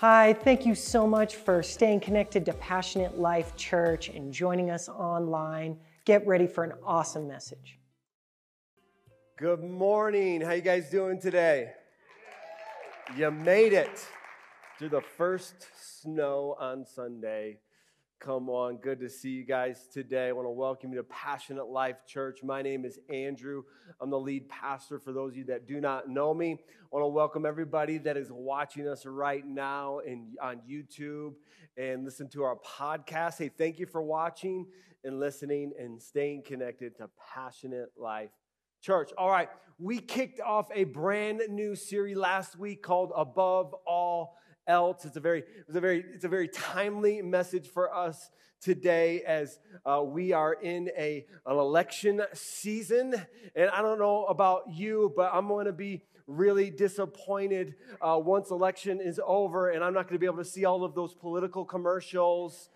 Hi, thank you so much for staying connected to Passionate Life Church and joining us online. Get ready for an awesome message. Good morning. How you guys doing today? You made it through the first snow on Sunday. Come on, good to see you guys today. I want to welcome you to Passionate Life Church. My name is Andrew. I'm the lead pastor for those of you that do not know me. I want to welcome everybody that is watching us right now and on YouTube and listen to our podcast. Hey, thank you for watching and listening and staying connected to Passionate Life Church. All right, we kicked off a brand new series last week called Above All else. It's a very, it's a very, it's a very timely message for us today as uh, we are in a, an election season. And I don't know about you, but I'm going to be really disappointed uh, once election is over and I'm not going to be able to see all of those political commercials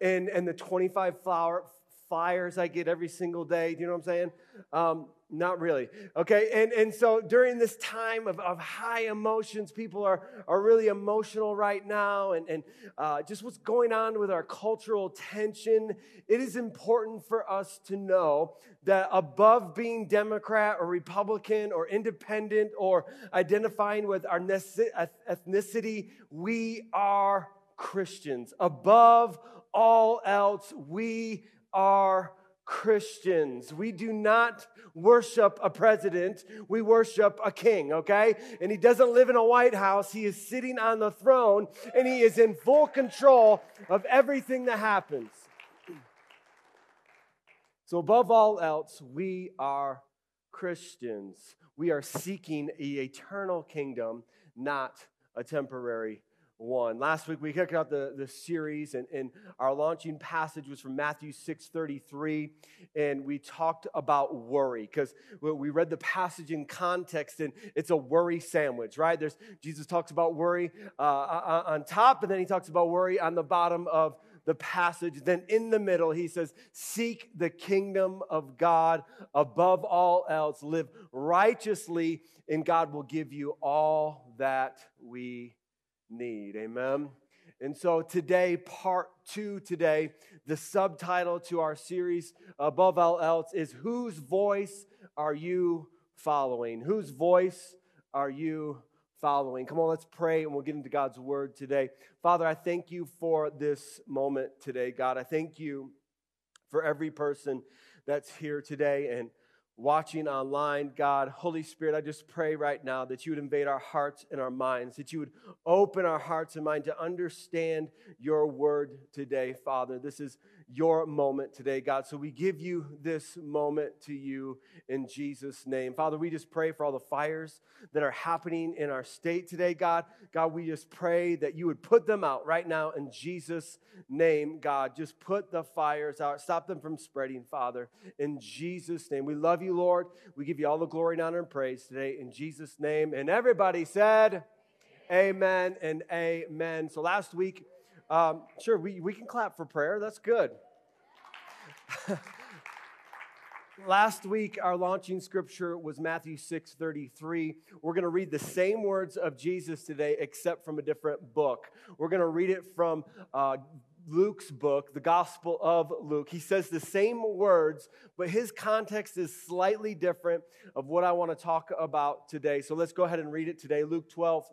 and, and the 25 flower fires I get every single day. Do you know what I'm saying? Um, not really. Okay. And, and so during this time of, of high emotions, people are, are really emotional right now. And, and uh, just what's going on with our cultural tension, it is important for us to know that above being Democrat or Republican or independent or identifying with our ethnicity, we are Christians. Above all else, we are Christians. We do not worship a president, we worship a king, okay? And he doesn't live in a White House, he is sitting on the throne and he is in full control of everything that happens. So, above all else, we are Christians. We are seeking an eternal kingdom, not a temporary one. Last week we kicked out the, the series, and, and our launching passage was from Matthew 6:33, and we talked about worry because we read the passage in context, and it's a worry sandwich, right? There's Jesus talks about worry uh, on top, and then he talks about worry on the bottom of the passage. Then in the middle, he says, Seek the kingdom of God above all else, live righteously, and God will give you all that we need. Amen. And so today, part two today, the subtitle to our series, above all else, is Whose Voice Are You Following? Whose voice are you following? Come on, let's pray and we'll get into God's word today. Father, I thank you for this moment today, God. I thank you for every person that's here today. And watching online, God, Holy Spirit, I just pray right now that you would invade our hearts and our minds, that you would open our hearts and mind to understand your word today, Father. This is your moment today, God. So we give you this moment to you in Jesus' name. Father, we just pray for all the fires that are happening in our state today, God. God, we just pray that you would put them out right now in Jesus' name, God. Just put the fires out, stop them from spreading, Father, in Jesus' name. We love you, Lord. We give you all the glory and honor and praise today in Jesus' name. And everybody said, Amen and amen. So last week, um, sure, we, we can clap for prayer. That's good. Last week, our launching scripture was Matthew 6 33. We're going to read the same words of Jesus today, except from a different book. We're going to read it from uh, Luke's book, the Gospel of Luke. He says the same words, but his context is slightly different of what I want to talk about today. So let's go ahead and read it today. Luke 12,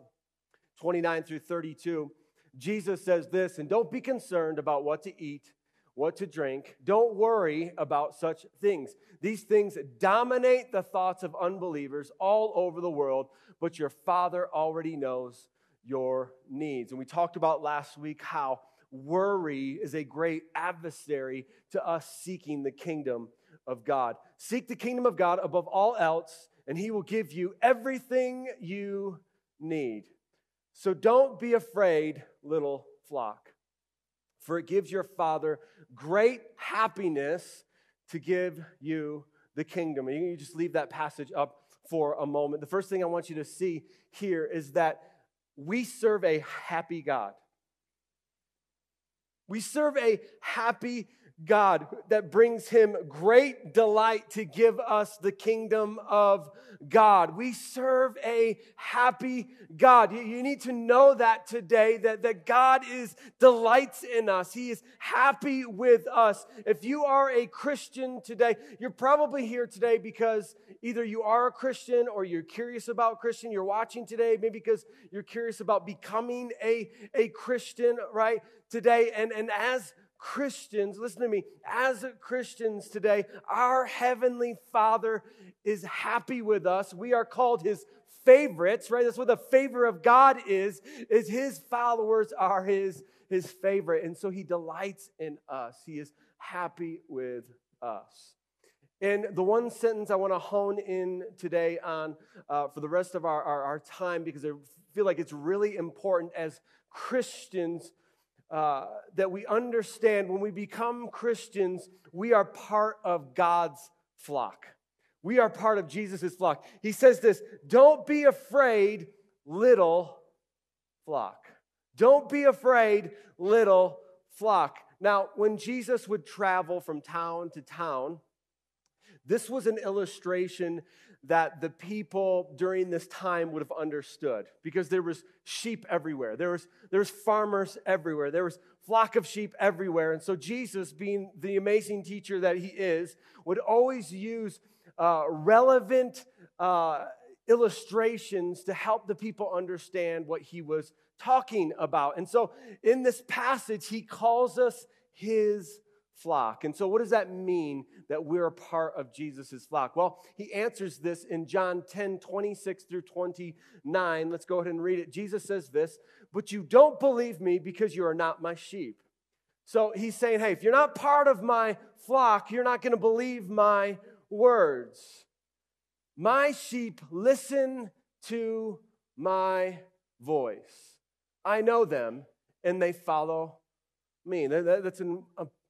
29 through 32. Jesus says this, and don't be concerned about what to eat, what to drink. Don't worry about such things. These things dominate the thoughts of unbelievers all over the world, but your Father already knows your needs. And we talked about last week how worry is a great adversary to us seeking the kingdom of God. Seek the kingdom of God above all else, and He will give you everything you need. So don't be afraid, little flock, for it gives your Father great happiness to give you the kingdom. And you just leave that passage up for a moment. The first thing I want you to see here is that we serve a happy God. We serve a happy God that brings him great delight to give us the kingdom of God. We serve a happy God. You, need to know that today, that, that God is delights in us. He is happy with us. If you are a Christian today, you're probably here today because either you are a Christian or you're curious about Christian. You're watching today, maybe because you're curious about becoming a, a Christian, right? Today. And, and as Christians, listen to me, as Christians today, our Heavenly Father is happy with us. We are called His favorites, right? That's what the favor of God is, is His followers are His, His favorite. And so He delights in us. He is happy with us. And the one sentence I want to hone in today on uh, for the rest of our, our, our time, because I feel like it's really important as Christians uh, that we understand when we become Christians, we are part of God's flock. We are part of Jesus' flock. He says this Don't be afraid, little flock. Don't be afraid, little flock. Now, when Jesus would travel from town to town, this was an illustration that the people during this time would have understood because there was sheep everywhere. There was, there was farmers everywhere. There was flock of sheep everywhere. And so Jesus, being the amazing teacher that he is, would always use uh, relevant uh, illustrations to help the people understand what he was talking about. And so in this passage, he calls us his flock. And so, what does that mean that we're a part of Jesus' flock? Well, he answers this in John 10 26 through 29. Let's go ahead and read it. Jesus says this, but you don't believe me because you are not my sheep. So, he's saying, hey, if you're not part of my flock, you're not going to believe my words. My sheep listen to my voice. I know them and they follow me. That's an,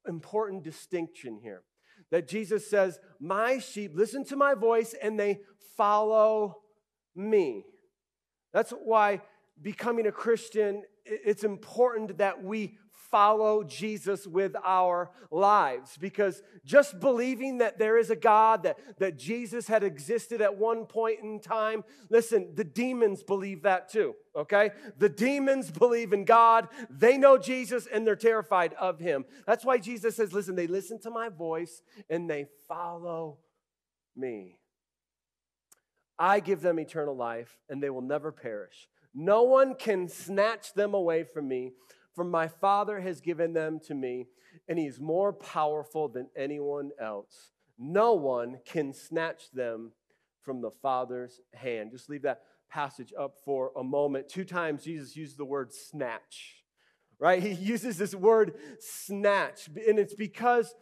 important distinction here. That Jesus says, My sheep listen to my voice and they follow me. That's why becoming a Christian, it's important that we follow Jesus with our lives. Because just believing that there is a God, that, that Jesus had existed at one point in time, listen, the demons believe that too, okay? The demons believe in God, they know Jesus, and they're terrified of him. That's why Jesus says, listen, they listen to my voice and they follow me. I give them eternal life, and they will never perish. No one can snatch them away from me for my Father has given them to me, and He is more powerful than anyone else. No one can snatch them from the Father's hand. Just leave that passage up for a moment. Two times Jesus used the word snatch, right? He uses this word snatch, and it's because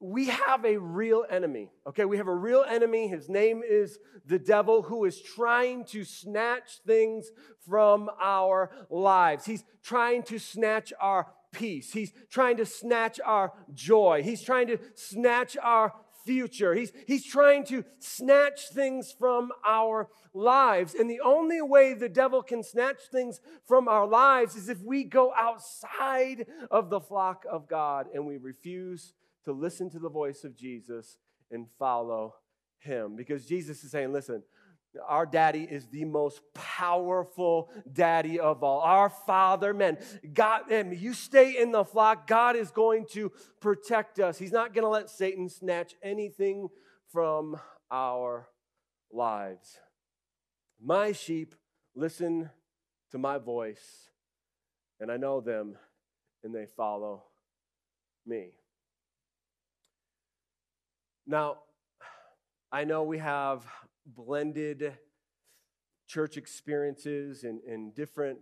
we have a real enemy. Okay, we have a real enemy. His name is the devil who is trying to snatch things from our lives. He's trying to snatch our peace. He's trying to snatch our joy. He's trying to snatch our future. He's, he's trying to snatch things from our lives. And the only way the devil can snatch things from our lives is if we go outside of the flock of God and we refuse to listen to the voice of Jesus and follow him. Because Jesus is saying, listen, our daddy is the most powerful daddy of all. Our father, man, God, and you stay in the flock, God is going to protect us. He's not going to let Satan snatch anything from our lives. My sheep listen to my voice, and I know them, and they follow me. Now, I know we have blended church experiences and, and different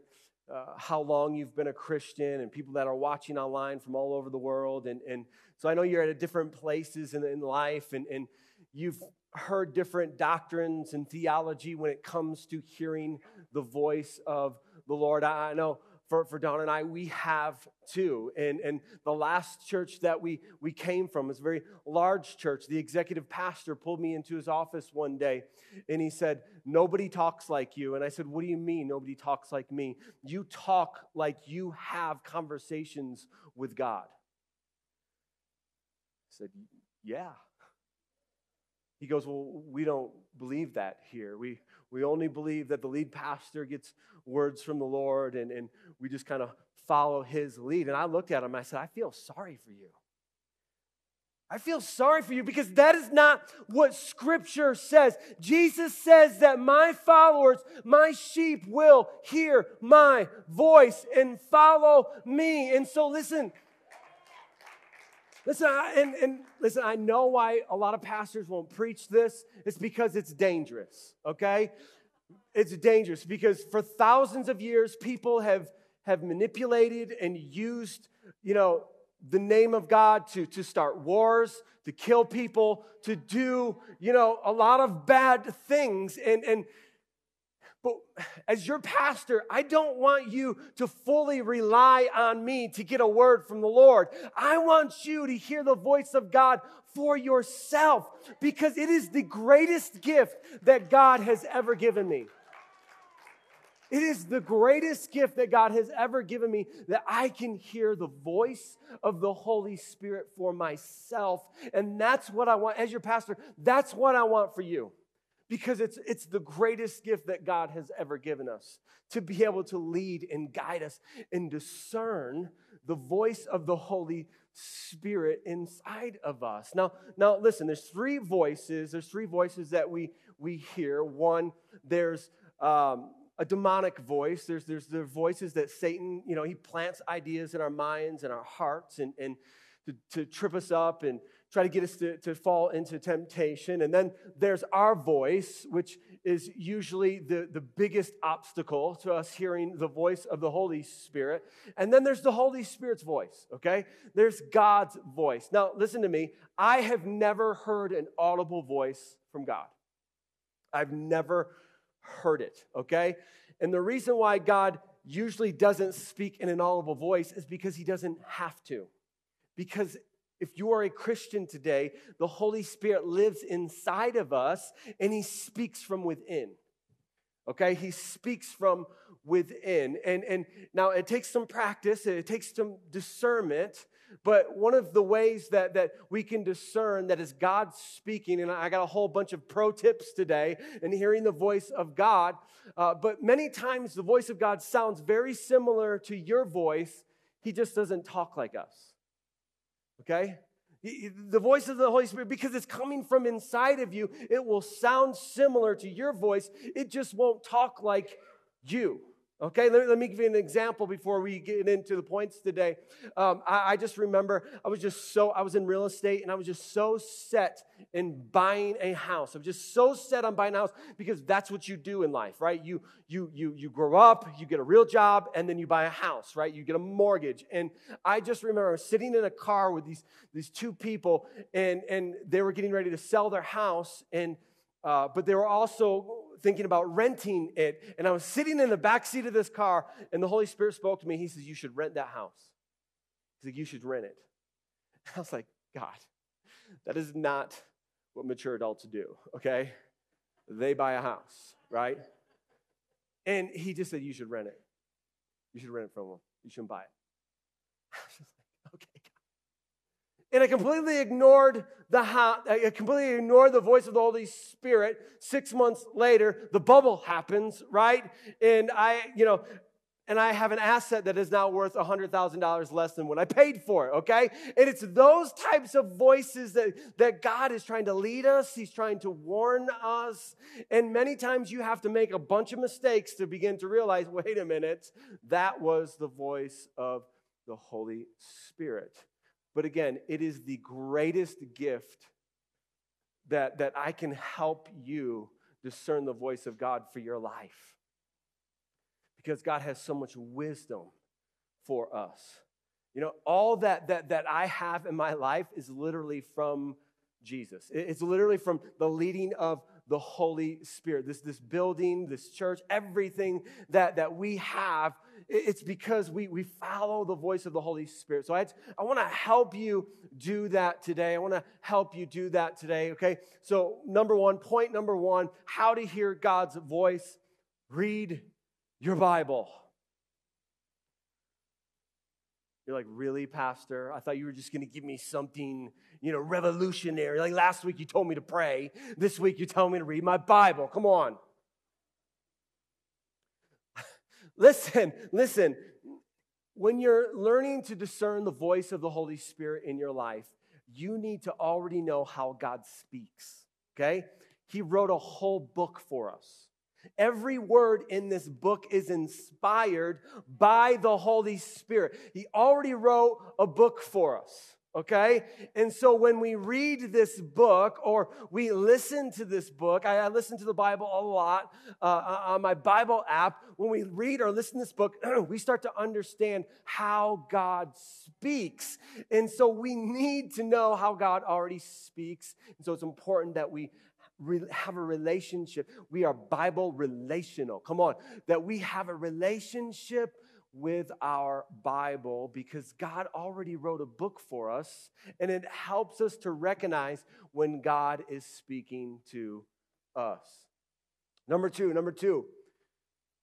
uh, how long you've been a Christian and people that are watching online from all over the world. And, and so I know you're at different places in, in life and, and you've heard different doctrines and theology when it comes to hearing the voice of the Lord. I know for, for Don and I, we have too. And, and the last church that we, we came from is a very large church. The executive pastor pulled me into his office one day and he said, Nobody talks like you. And I said, What do you mean nobody talks like me? You talk like you have conversations with God. I said, Yeah. He goes, Well, we don't believe that here. We, we only believe that the lead pastor gets words from the Lord and, and we just kind of follow his lead. And I looked at him I said, I feel sorry for you. I feel sorry for you because that is not what Scripture says. Jesus says that my followers, my sheep, will hear my voice and follow me. And so, listen, Listen, I, and, and listen, I know why a lot of pastors won't preach this. It's because it's dangerous, okay? It's dangerous because for thousands of years, people have, have manipulated and used, you know, the name of God to, to start wars, to kill people, to do, you know, a lot of bad things. And, and but as your pastor, I don't want you to fully rely on me to get a word from the Lord. I want you to hear the voice of God for yourself because it is the greatest gift that God has ever given me. It is the greatest gift that God has ever given me that I can hear the voice of the Holy Spirit for myself. And that's what I want, as your pastor, that's what I want for you because it's, it's the greatest gift that God has ever given us to be able to lead and guide us and discern the voice of the Holy Spirit inside of us. Now, now listen, there's three voices. There's three voices that we, we hear. One, there's um, a demonic voice. There's, there's the voices that Satan, you know, he plants ideas in our minds and our hearts and, and to, to trip us up and try to get us to, to fall into temptation. And then there's our voice, which is usually the, the biggest obstacle to us hearing the voice of the Holy Spirit. And then there's the Holy Spirit's voice, okay? There's God's voice. Now, listen to me. I have never heard an audible voice from God. I've never heard it, okay? And the reason why God usually doesn't speak in an audible voice is because he doesn't have to. Because if you are a Christian today, the Holy Spirit lives inside of us and he speaks from within. Okay, he speaks from within. And, and now it takes some practice, it takes some discernment, but one of the ways that, that we can discern that is God speaking, and I got a whole bunch of pro tips today in hearing the voice of God, uh, but many times the voice of God sounds very similar to your voice, he just doesn't talk like us okay? The voice of the Holy Spirit, because it's coming from inside of you, it will sound similar to your voice. It just won't talk like you. Okay, let, let, me give you an example before we get into the points today. Um, I, I, just remember I was just so, I was in real estate and I was just so set in buying a house. I'm just so set on buying a house because that's what you do in life, right? You, you, you, you grow up, you get a real job, and then you buy a house, right? You get a mortgage. And I just remember sitting in a car with these, these two people and, and they were getting ready to sell their house and uh, but they were also thinking about renting it. And I was sitting in the back seat of this car, and the Holy Spirit spoke to me. He says, You should rent that house. He's like, You should rent it. I was like, God, that is not what mature adults do, okay? They buy a house, right? And he just said, You should rent it. You should rent it from them. You shouldn't buy it. And I completely ignored the I completely ignored the voice of the Holy Spirit. Six months later, the bubble happens, right? And I, you know, and I have an asset that is now worth $100,000 less than what I paid for it, okay? And it's those types of voices that, that God is trying to lead us, He's trying to warn us. And many times you have to make a bunch of mistakes to begin to realize wait a minute, that was the voice of the Holy Spirit. But again, it is the greatest gift that, that I can help you discern the voice of God for your life. Because God has so much wisdom for us. You know, all that, that, that I have in my life is literally from Jesus. It's literally from the leading of the Holy Spirit. This, this building, this church, everything that, that we have, it's because we, we follow the voice of the Holy Spirit. So I, I want to help you do that today. I want to help you do that today, okay? So, number one, point number one how to hear God's voice read your Bible. You're like, really, Pastor? I thought you were just going to give me something, you know, revolutionary. Like last week you told me to pray. This week you tell me to read my Bible. Come on. listen, listen. When you're learning to discern the voice of the Holy Spirit in your life, you need to already know how God speaks. Okay? He wrote a whole book for us. Every word in this book is inspired by the Holy Spirit. He already wrote a book for us, okay? And so when we read this book or we listen to this book, I, I listen to the Bible a lot uh, on my Bible app. When we read or listen to this book, we start to understand how God speaks. And so we need to know how God already speaks. And so it's important that we have a relationship. We are Bible relational. Come on, that we have a relationship with our Bible because God already wrote a book for us and it helps us to recognize when God is speaking to us. Number two, number two,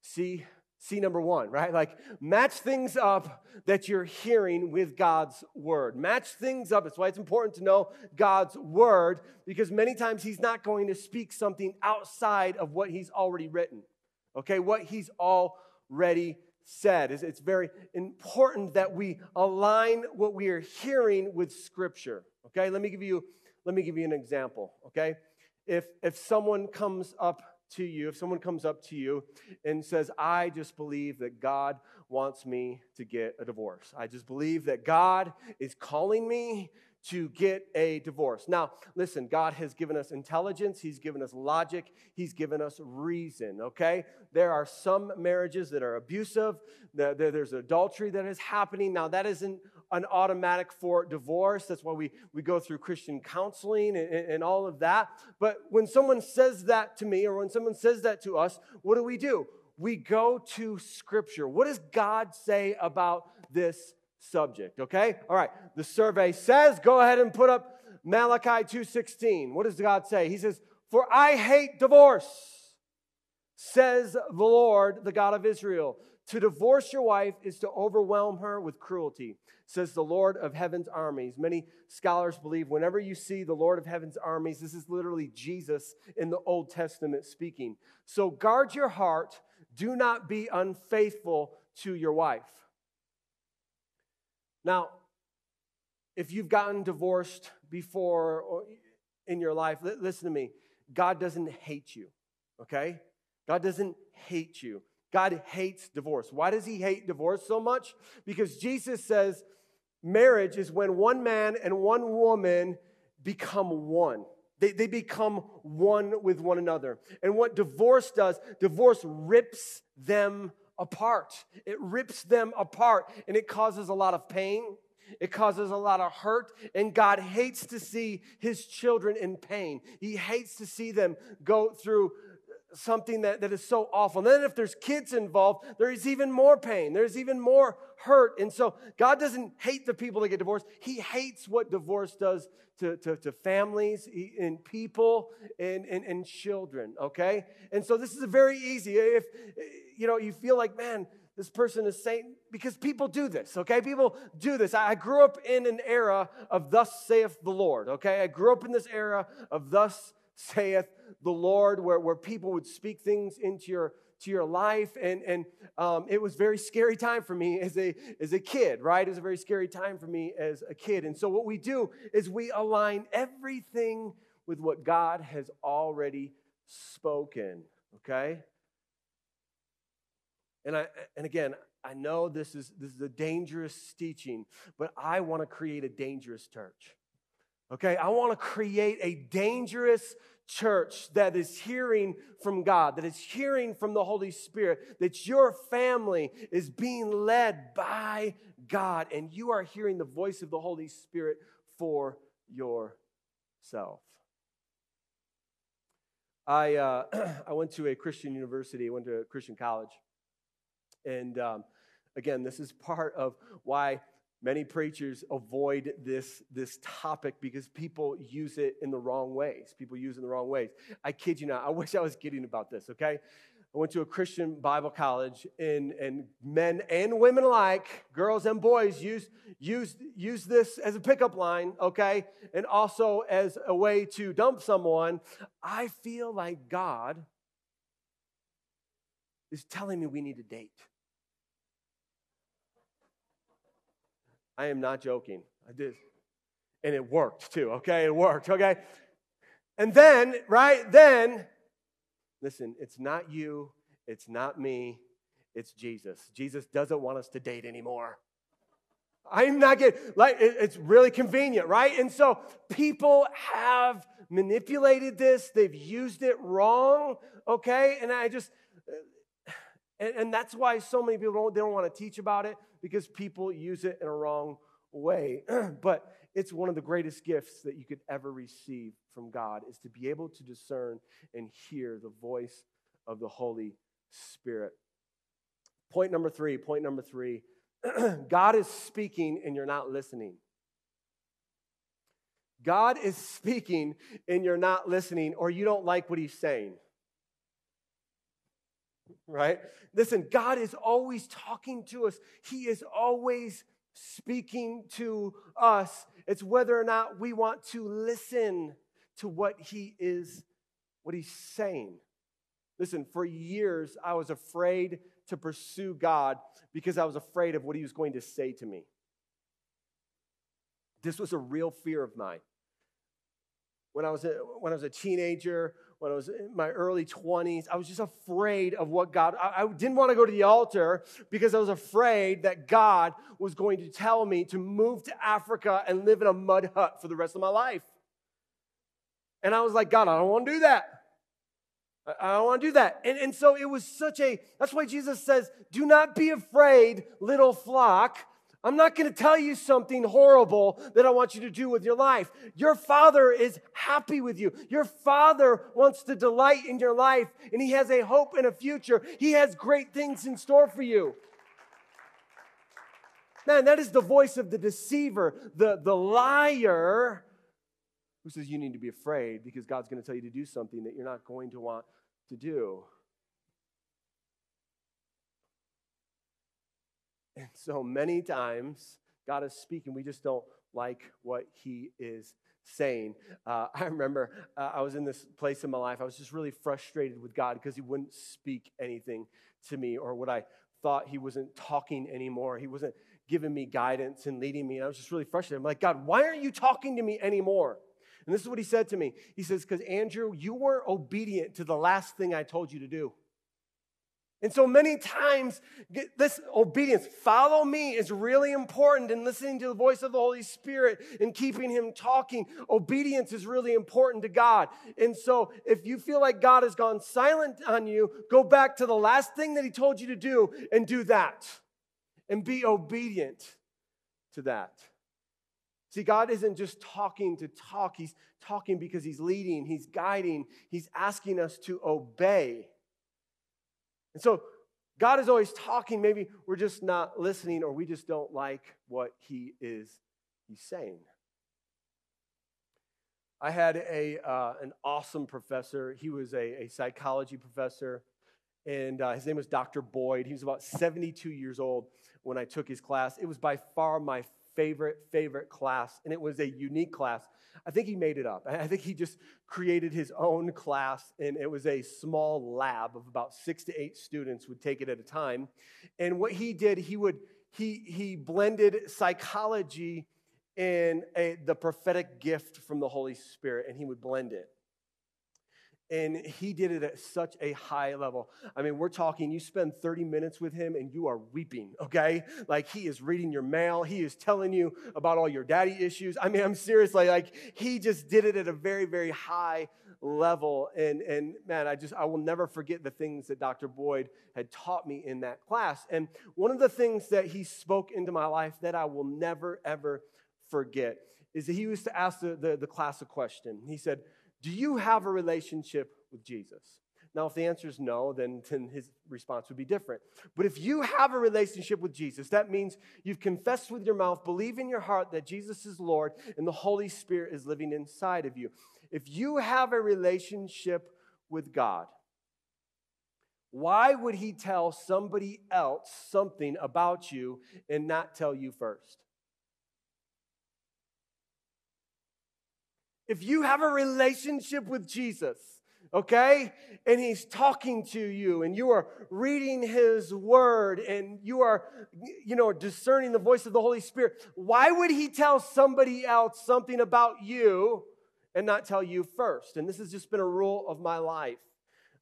see See number one, right? Like match things up that you're hearing with God's word. Match things up. That's why it's important to know God's word because many times He's not going to speak something outside of what He's already written. Okay, what He's already said. It's very important that we align what we are hearing with Scripture. Okay, let me give you let me give you an example. Okay, if if someone comes up to you, if someone comes up to you and says, I just believe that God wants me to get a divorce, I just believe that God is calling me to get a divorce. Now, listen, God has given us intelligence, He's given us logic, He's given us reason, okay? There are some marriages that are abusive, there's adultery that is happening. Now, that isn't an automatic for divorce. That's why we, we go through Christian counseling and, and all of that. But when someone says that to me or when someone says that to us, what do we do? We go to Scripture. What does God say about this subject? Okay? All right. The survey says, go ahead and put up Malachi 2:16. What does God say? He says, "For I hate divorce," says the Lord, the God of Israel. To divorce your wife is to overwhelm her with cruelty, says the Lord of heaven's armies. Many scholars believe whenever you see the Lord of heaven's armies, this is literally Jesus in the Old Testament speaking. So guard your heart. Do not be unfaithful to your wife. Now, if you've gotten divorced before in your life, listen to me. God doesn't hate you, okay? God doesn't hate you. God hates divorce. Why does he hate divorce so much? Because Jesus says marriage is when one man and one woman become one. They, they become one with one another. And what divorce does, divorce rips them apart. It rips them apart and it causes a lot of pain. It causes a lot of hurt, and God hates to see his children in pain. He hates to see them go through something that, that is so awful. And then if there's kids involved, there is even more pain. There's even more hurt. And so God doesn't hate the people that get divorced. He hates what divorce does to, to, to families and people and, and, and children, okay? And so this is very easy. If, you know, you feel like, man, this person is saying, because people do this, okay? People do this. I grew up in an era of thus saith the Lord, okay? I grew up in this era of thus saith the Lord, where, where people would speak things into your to your life. And, and um, it was very scary time for me as a, as a kid, right? It was a very scary time for me as a kid. And so what we do is we align everything with what God has already spoken, okay? And I and again, I know this is this is a dangerous teaching, but I want to create a dangerous church. Okay, I want to create a dangerous church that is hearing from God, that is hearing from the Holy Spirit, that your family is being led by God and you are hearing the voice of the Holy Spirit for yourself. I, uh, I went to a Christian university, I went to a Christian college. And um, again, this is part of why Many preachers avoid this, this topic because people use it in the wrong ways. People use it in the wrong ways. I kid you not. I wish I was kidding about this, okay? I went to a Christian Bible college, and, and men and women alike, girls and boys, use, use, use this as a pickup line, okay? And also as a way to dump someone. I feel like God is telling me we need to date. I am not joking. I did. And it worked too, okay? It worked, okay? And then, right, then, listen, it's not you, it's not me, it's Jesus. Jesus doesn't want us to date anymore. I'm not getting, like, it's really convenient, right? And so people have manipulated this, they've used it wrong, okay? And I just, and, and that's why so many people don't, they don't want to teach about it because people use it in a wrong way. but it's one of the greatest gifts that you could ever receive from God is to be able to discern and hear the voice of the Holy Spirit. Point number three, point number three God is speaking and you're not listening. God is speaking and you're not listening, or you don't like what he's saying. Right? Listen, God is always talking to us, He is always speaking to us. It's whether or not we want to listen to what he is, what he's saying. Listen, for years I was afraid to pursue God because I was afraid of what he was going to say to me. This was a real fear of mine. When I was a, when I was a teenager, when I was in my early 20s. I was just afraid of what God, I, I, didn't want to go to the altar because I was afraid that God was going to tell me to move to Africa and live in a mud hut for the rest of my life. And I was like, God, I don't want to do that. I, I don't want to do that. And, and so it was such a, that's why Jesus says, do not be afraid, little flock I'm not going to tell you something horrible that I want you to do with your life. Your father is happy with you. Your father wants to delight in your life, and he has a hope and a future. He has great things in store for you. Man, that is the voice of the deceiver, the, the liar who says you need to be afraid because God's going to tell you to do something that you're not going to want to do. And so many times, God is speaking, we just don't like what He is saying. Uh, I remember uh, I was in this place in my life, I was just really frustrated with God because He wouldn't speak anything to me, or what I thought He wasn't talking anymore. He wasn't giving me guidance and leading me. And I was just really frustrated. I'm like, God, why aren't you talking to me anymore? And this is what He said to me He says, Because Andrew, you weren't obedient to the last thing I told you to do. And so many times, this obedience, follow me, is really important in listening to the voice of the Holy Spirit and keeping Him talking. Obedience is really important to God. And so, if you feel like God has gone silent on you, go back to the last thing that He told you to do and do that. And be obedient to that. See, God isn't just talking to talk, He's talking because He's leading, He's guiding, He's asking us to obey. And so God is always talking. Maybe we're just not listening or we just don't like what he is he's saying. I had a, uh, an awesome professor. He was a, a psychology professor, and uh, his name was Dr. Boyd. He was about 72 years old when I took his class. It was by far my favorite, favorite class, and it was a unique class I think he made it up. I think he just created his own class, and it was a small lab of about six to eight students would take it at a time. And what he did, he would he he blended psychology and a, the prophetic gift from the Holy Spirit, and he would blend it. And he did it at such a high level. I mean, we're talking, you spend 30 minutes with him and you are weeping, okay? Like he is reading your mail. He is telling you about all your daddy issues. I mean, I'm seriously, like he just did it at a very, very high level. And, and man, I just, I will never forget the things that Dr. Boyd had taught me in that class. And one of the things that he spoke into my life that I will never, ever forget is that he used to ask the, the, the class a question. He said, do you have a relationship with Jesus? Now, if the answer is no, then, then his response would be different. But if you have a relationship with Jesus, that means you've confessed with your mouth, believe in your heart that Jesus is Lord, and the Holy Spirit is living inside of you. If you have a relationship with God, Why would he tell somebody else something about you and not tell you first? If you have a relationship with Jesus, okay, and he's talking to you and you are reading his word and you are, you know, discerning the voice of the Holy Spirit, why would he tell somebody else something about you and not tell you first? And this has just been a rule of my life,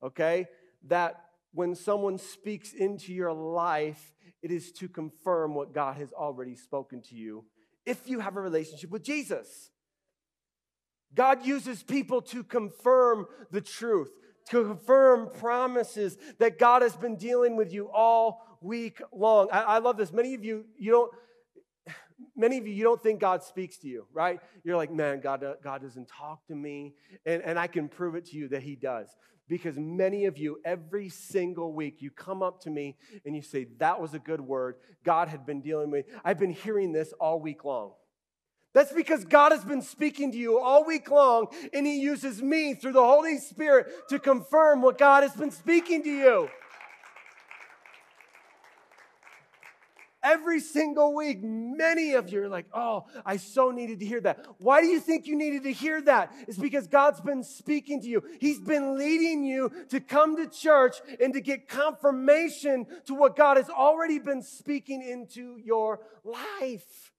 okay, that when someone speaks into your life, it is to confirm what God has already spoken to you if you have a relationship with Jesus. God uses people to confirm the truth, to confirm promises that God has been dealing with you all week long. I, I, love this. Many of you, you don't. Many of you, you don't think God speaks to you, right? You're like, man, God, uh, God doesn't talk to me. And, and I can prove it to you that He does. Because many of you, every single week, you come up to me and you say, That was a good word. God had been dealing with me. I've been hearing this all week long. That's because God has been speaking to you all week long, and He uses me through the Holy Spirit to confirm what God has been speaking to you. Every single week, many of you are like, oh, I so needed to hear that. Why do you think you needed to hear that? It's because God's been speaking to you. He's been leading you to come to church and to get confirmation to what God has already been speaking into your life.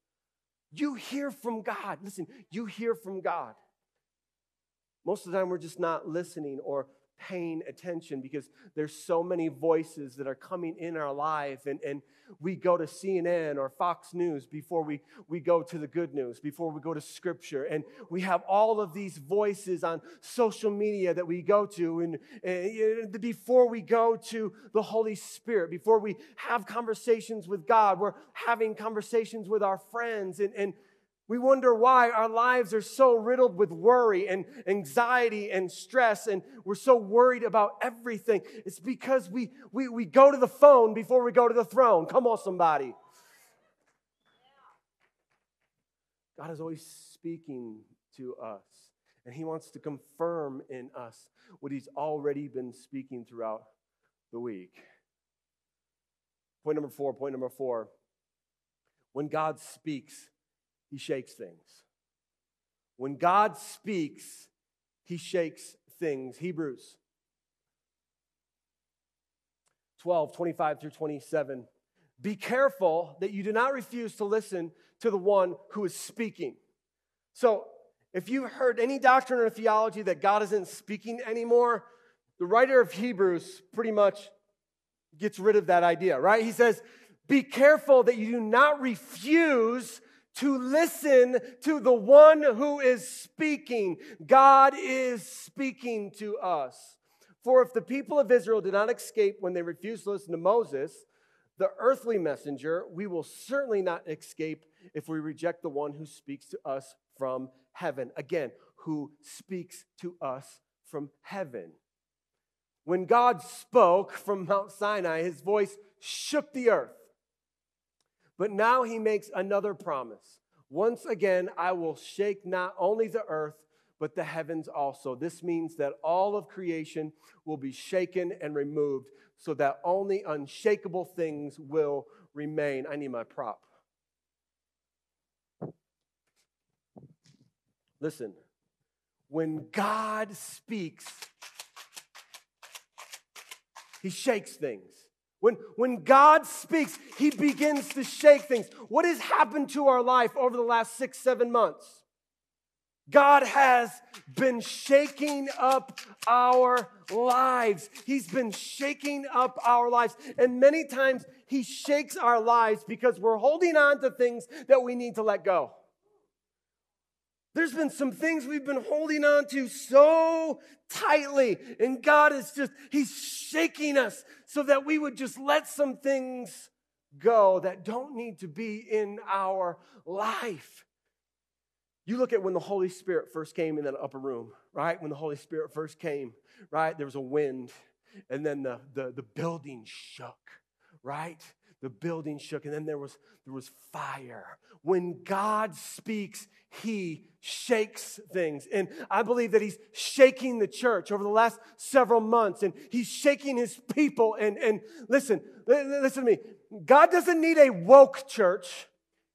You hear from God. Listen, you hear from God. Most of the time, we're just not listening or paying attention because there's so many voices that are coming in our life and, and we go to cnn or fox news before we, we go to the good news before we go to scripture and we have all of these voices on social media that we go to and, and before we go to the holy spirit before we have conversations with god we're having conversations with our friends and, and we wonder why our lives are so riddled with worry and anxiety and stress, and we're so worried about everything. It's because we, we, we go to the phone before we go to the throne. Come on, somebody. God is always speaking to us, and He wants to confirm in us what He's already been speaking throughout the week. Point number four, point number four. When God speaks, he shakes things. When God speaks, he shakes things. Hebrews 12, 25 through 27. Be careful that you do not refuse to listen to the one who is speaking. So, if you've heard any doctrine or theology that God isn't speaking anymore, the writer of Hebrews pretty much gets rid of that idea, right? He says, Be careful that you do not refuse to listen to the one who is speaking. God is speaking to us. For if the people of Israel did not escape when they refused to listen to Moses, the earthly messenger, we will certainly not escape if we reject the one who speaks to us from heaven. Again, who speaks to us from heaven. When God spoke from Mount Sinai, his voice shook the earth. But now he makes another promise. Once again, I will shake not only the earth, but the heavens also. This means that all of creation will be shaken and removed so that only unshakable things will remain. I need my prop. Listen, when God speaks, he shakes things. When, when God speaks, He begins to shake things. What has happened to our life over the last six, seven months? God has been shaking up our lives. He's been shaking up our lives. And many times He shakes our lives because we're holding on to things that we need to let go. There's been some things we've been holding on to so tightly, and God is just, He's shaking us so that we would just let some things go that don't need to be in our life. You look at when the Holy Spirit first came in that upper room, right? When the Holy Spirit first came, right? There was a wind, and then the, the, the building shook, right? The building shook, and then there was, there was fire. When God speaks, he shakes things. And I believe that he's shaking the church over the last several months, and he's shaking his people. And, and listen, listen to me. God doesn't need a woke church.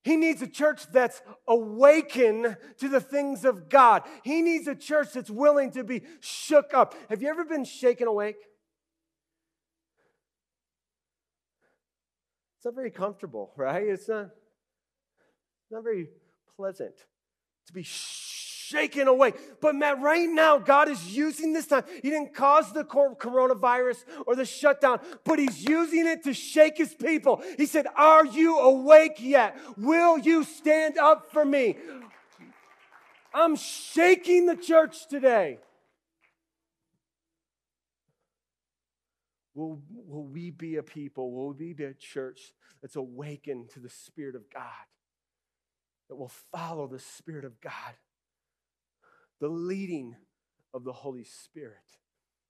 He needs a church that's awakened to the things of God. He needs a church that's willing to be shook up. Have you ever been shaken awake? It's not very comfortable, right? It's not, not very pleasant to be shaken away. But Matt, right now, God is using this time. He didn't cause the coronavirus or the shutdown, but He's using it to shake His people. He said, Are you awake yet? Will you stand up for me? I'm shaking the church today. Will, will we be a people? Will we be a church that's awakened to the Spirit of God? That will follow the Spirit of God, the leading of the Holy Spirit.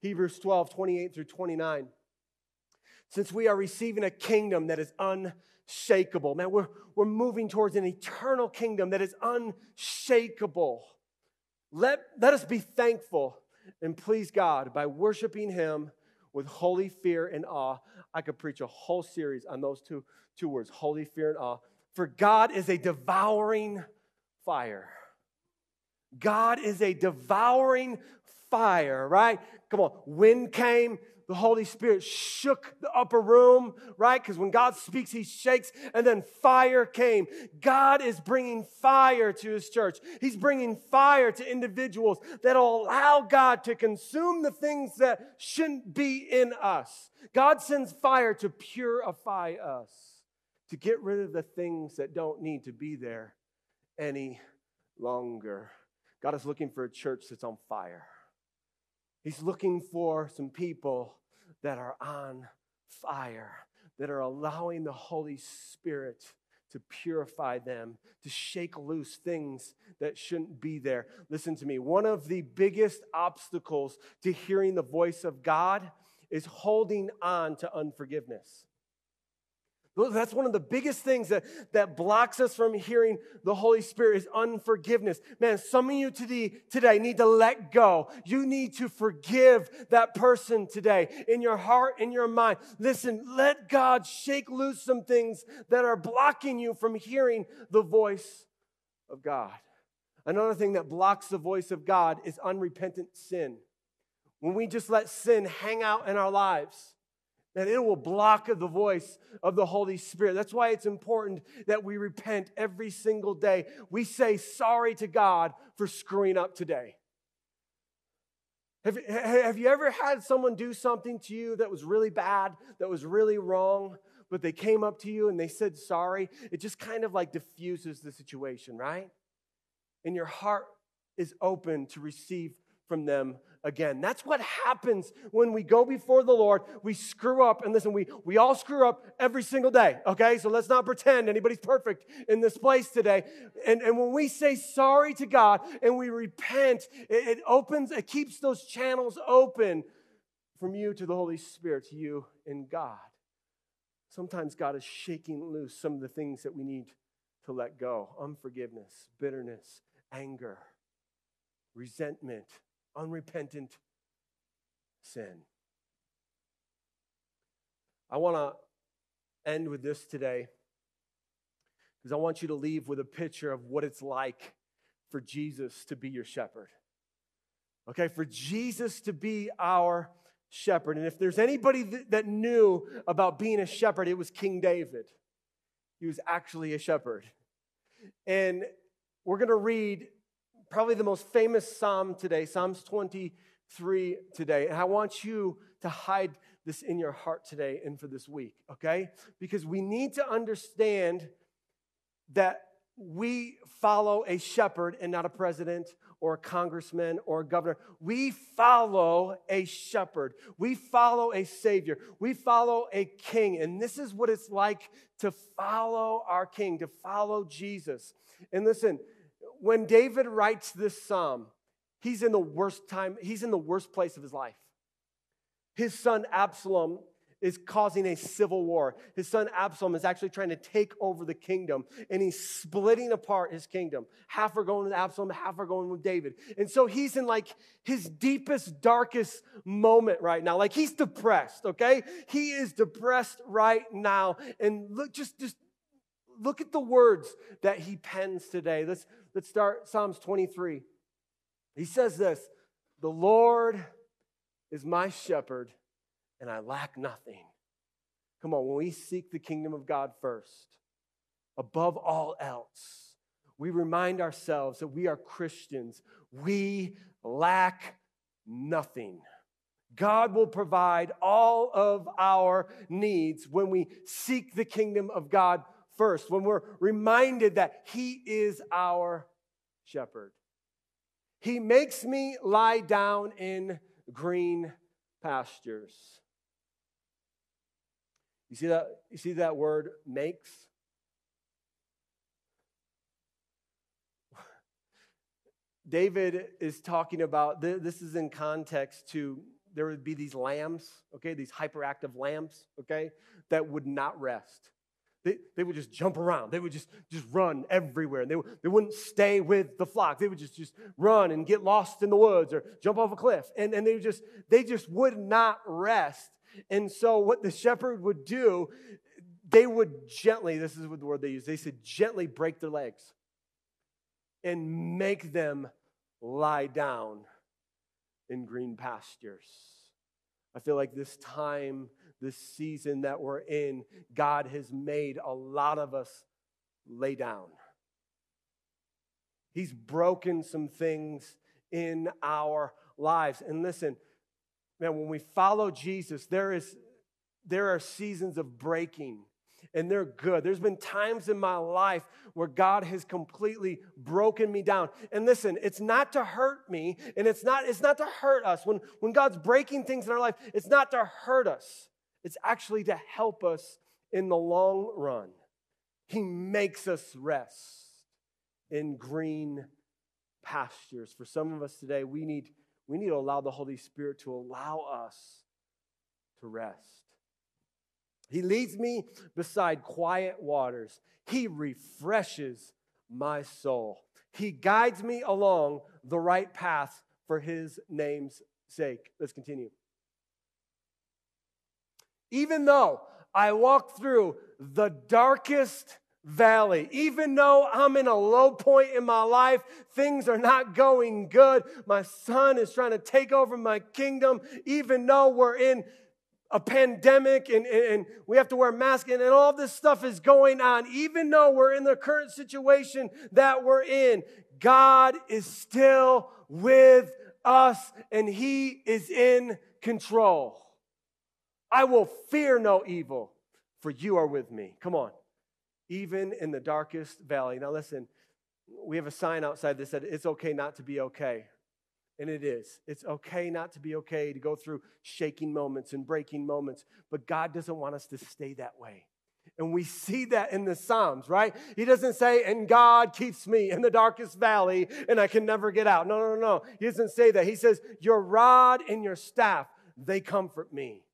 Hebrews 12, 28 through 29. Since we are receiving a kingdom that is unshakable, man, we're, we're moving towards an eternal kingdom that is unshakable. Let, let us be thankful and please God by worshiping Him with holy fear and awe. I could preach a whole series on those two, two words holy fear and awe. For God is a devouring fire. God is a devouring fire, right? Come on. Wind came, the Holy Spirit shook the upper room, right? Because when God speaks, he shakes, and then fire came. God is bringing fire to his church. He's bringing fire to individuals that'll allow God to consume the things that shouldn't be in us. God sends fire to purify us, to get rid of the things that don't need to be there any longer. God is looking for a church that's on fire. He's looking for some people that are on fire, that are allowing the Holy Spirit to purify them, to shake loose things that shouldn't be there. Listen to me. One of the biggest obstacles to hearing the voice of God is holding on to unforgiveness. That's one of the biggest things that, that blocks us from hearing the Holy Spirit is unforgiveness. Man, some of you today, today need to let go. You need to forgive that person today in your heart, in your mind. Listen, let God shake loose some things that are blocking you from hearing the voice of God. Another thing that blocks the voice of God is unrepentant sin. When we just let sin hang out in our lives, that it will block the voice of the Holy Spirit. That's why it's important that we repent every single day. We say sorry to God for screwing up today. Have, have you ever had someone do something to you that was really bad, that was really wrong, but they came up to you and they said sorry? It just kind of like diffuses the situation, right? And your heart is open to receive from them again. That's what happens when we go before the Lord. We screw up. And listen, we, we all screw up every single day, okay? So let's not pretend anybody's perfect in this place today. And, and when we say sorry to God and we repent, it, it opens, it keeps those channels open from you to the Holy Spirit, to you and God. Sometimes God is shaking loose some of the things that we need to let go unforgiveness, bitterness, anger, resentment unrepentant sin. I want to end with this today because I want you to leave with a picture of what it's like for Jesus to be your shepherd. Okay, for Jesus to be our shepherd. And if there's anybody that knew about being a shepherd, it was King David. He was actually a shepherd. And we're going to read probably the most famous psalm today, Psalms 23 today. And I want you to hide this in your heart today and for this week, okay? Because we need to understand that we follow a shepherd and not a president or a congressman or a governor. We follow a shepherd. We follow a savior. We follow a king. And this is what it's like to follow our king, to follow Jesus. And listen, when David writes this psalm, he's in the worst time, he's in the worst place of his life. His son Absalom is causing a civil war. His son Absalom is actually trying to take over the kingdom, and he's splitting apart his kingdom. Half are going with Absalom, half are going with David. And so he's in like his deepest, darkest moment right now. Like he's depressed, okay? He is depressed right now. And look, just, just look at the words that he pens today. Let's, let's start Psalms 23. He says this The Lord is my shepherd and I lack nothing. Come on, when we seek the kingdom of God first, above all else, we remind ourselves that we are Christians. We lack nothing. God will provide all of our needs when we seek the kingdom of God first, when we're reminded that He is our shepherd. He makes me lie down in green pastures. You see that, you see that word makes? David is talking about, this is in context to, there would be these lambs, okay, these hyperactive lambs, okay, that would not rest. They, they would just jump around. They would just, just run everywhere. And They, they wouldn't stay with the flock. They would just, just run and get lost in the woods or jump off a cliff. And, and they, just, they just would not rest. And so, what the shepherd would do, they would gently, this is what the word they use, they said gently break their legs and make them lie down in green pastures. I feel like this time this season that we're in, God has made a lot of us lay down. He's broken some things in our lives. And listen, man, when we follow Jesus, there is there are seasons of breaking and they're good. There's been times in my life where God has completely broken me down. And listen, it's not to hurt me and it's not it's not to hurt us. When when God's breaking things in our life, it's not to hurt us. It's actually to help us in the long run. He makes us rest in green pastures. For some of us today, we need, we need to allow the Holy Spirit to allow us to rest. He leads me beside quiet waters. He refreshes my soul. He guides me along the right path for his name's sake. Let's continue. Even though I walk through the darkest valley, even though I'm in a low point in my life, things are not going good. My son is trying to take over my kingdom, even though we're in a pandemic and, and, and, we have to wear masks and, and all this stuff is going on, even though we're in the current situation that we're in, God is still with us and He is in control. I will fear no evil, for you are with me. Come on. Even in the darkest valley. Now, listen, we have a sign outside that said it's okay not to be okay. And it is. It's okay not to be okay, to go through shaking moments and breaking moments. But God doesn't want us to stay that way. And we see that in the Psalms, right? He doesn't say, and God keeps me in the darkest valley and I can never get out. No, no, no. He doesn't say that. He says, Your rod and your staff, they comfort me.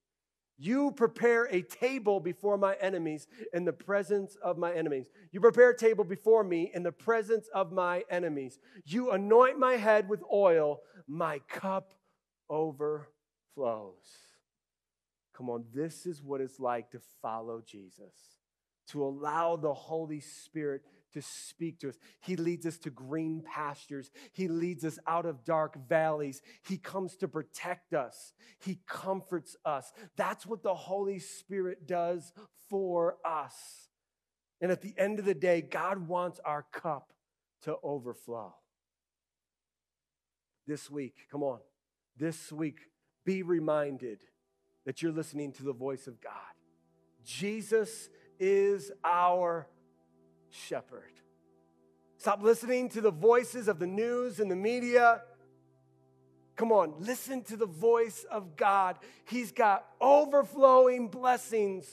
You prepare a table before my enemies in the presence of my enemies. You prepare a table before me in the presence of my enemies. You anoint my head with oil, my cup overflows. Come on, this is what it's like to follow Jesus, to allow the Holy Spirit to speak to us. He leads us to green pastures. He leads us out of dark valleys. He comes to protect us. He comforts us. That's what the Holy Spirit does for us. And at the end of the day, God wants our cup to overflow. This week, come on, this week, be reminded that you're listening to the voice of God. Jesus is our shepherd. Stop listening to the voices of the news and the media. Come on, listen to the voice of God. He's got overflowing blessings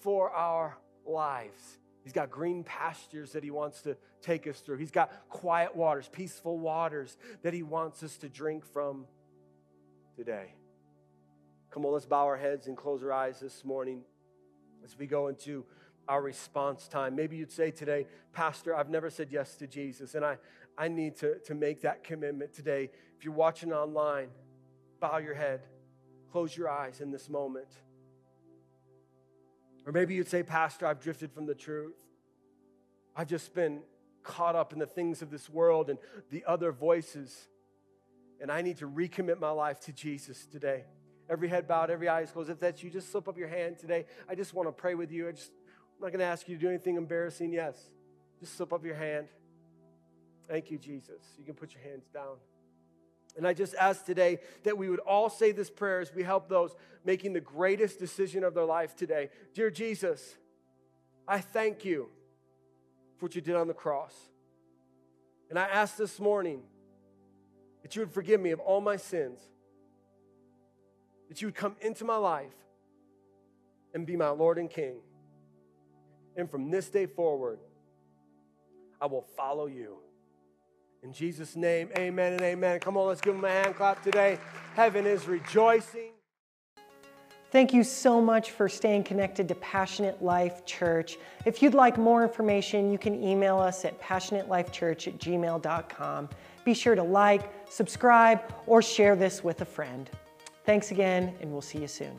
for our lives. He's got green pastures that He wants to take us through. He's got quiet waters, peaceful waters that He wants us to drink from today. Come on, let's bow our heads and close our eyes this morning as we go into our response time. Maybe you'd say today, Pastor, I've never said yes to Jesus, and I, I need to, to make that commitment today. If you're watching online, bow your head, close your eyes in this moment. Or maybe you'd say, Pastor, I've drifted from the truth. I've just been caught up in the things of this world and the other voices, and I need to recommit my life to Jesus today. Every head bowed, every eye closed. If that's you, just slip up your hand today. I just want to pray with you. I just, not going to ask you to do anything embarrassing. Yes, just slip up your hand. Thank you, Jesus. You can put your hands down. And I just ask today that we would all say this prayer as we help those making the greatest decision of their life today. Dear Jesus, I thank you for what you did on the cross. And I ask this morning that you would forgive me of all my sins, that you would come into my life and be my Lord and King. And from this day forward, I will follow you. In Jesus' name, amen and amen. Come on, let's give him a hand clap today. Heaven is rejoicing. Thank you so much for staying connected to Passionate Life Church. If you'd like more information, you can email us at passionatelifechurch at gmail.com. Be sure to like, subscribe, or share this with a friend. Thanks again, and we'll see you soon.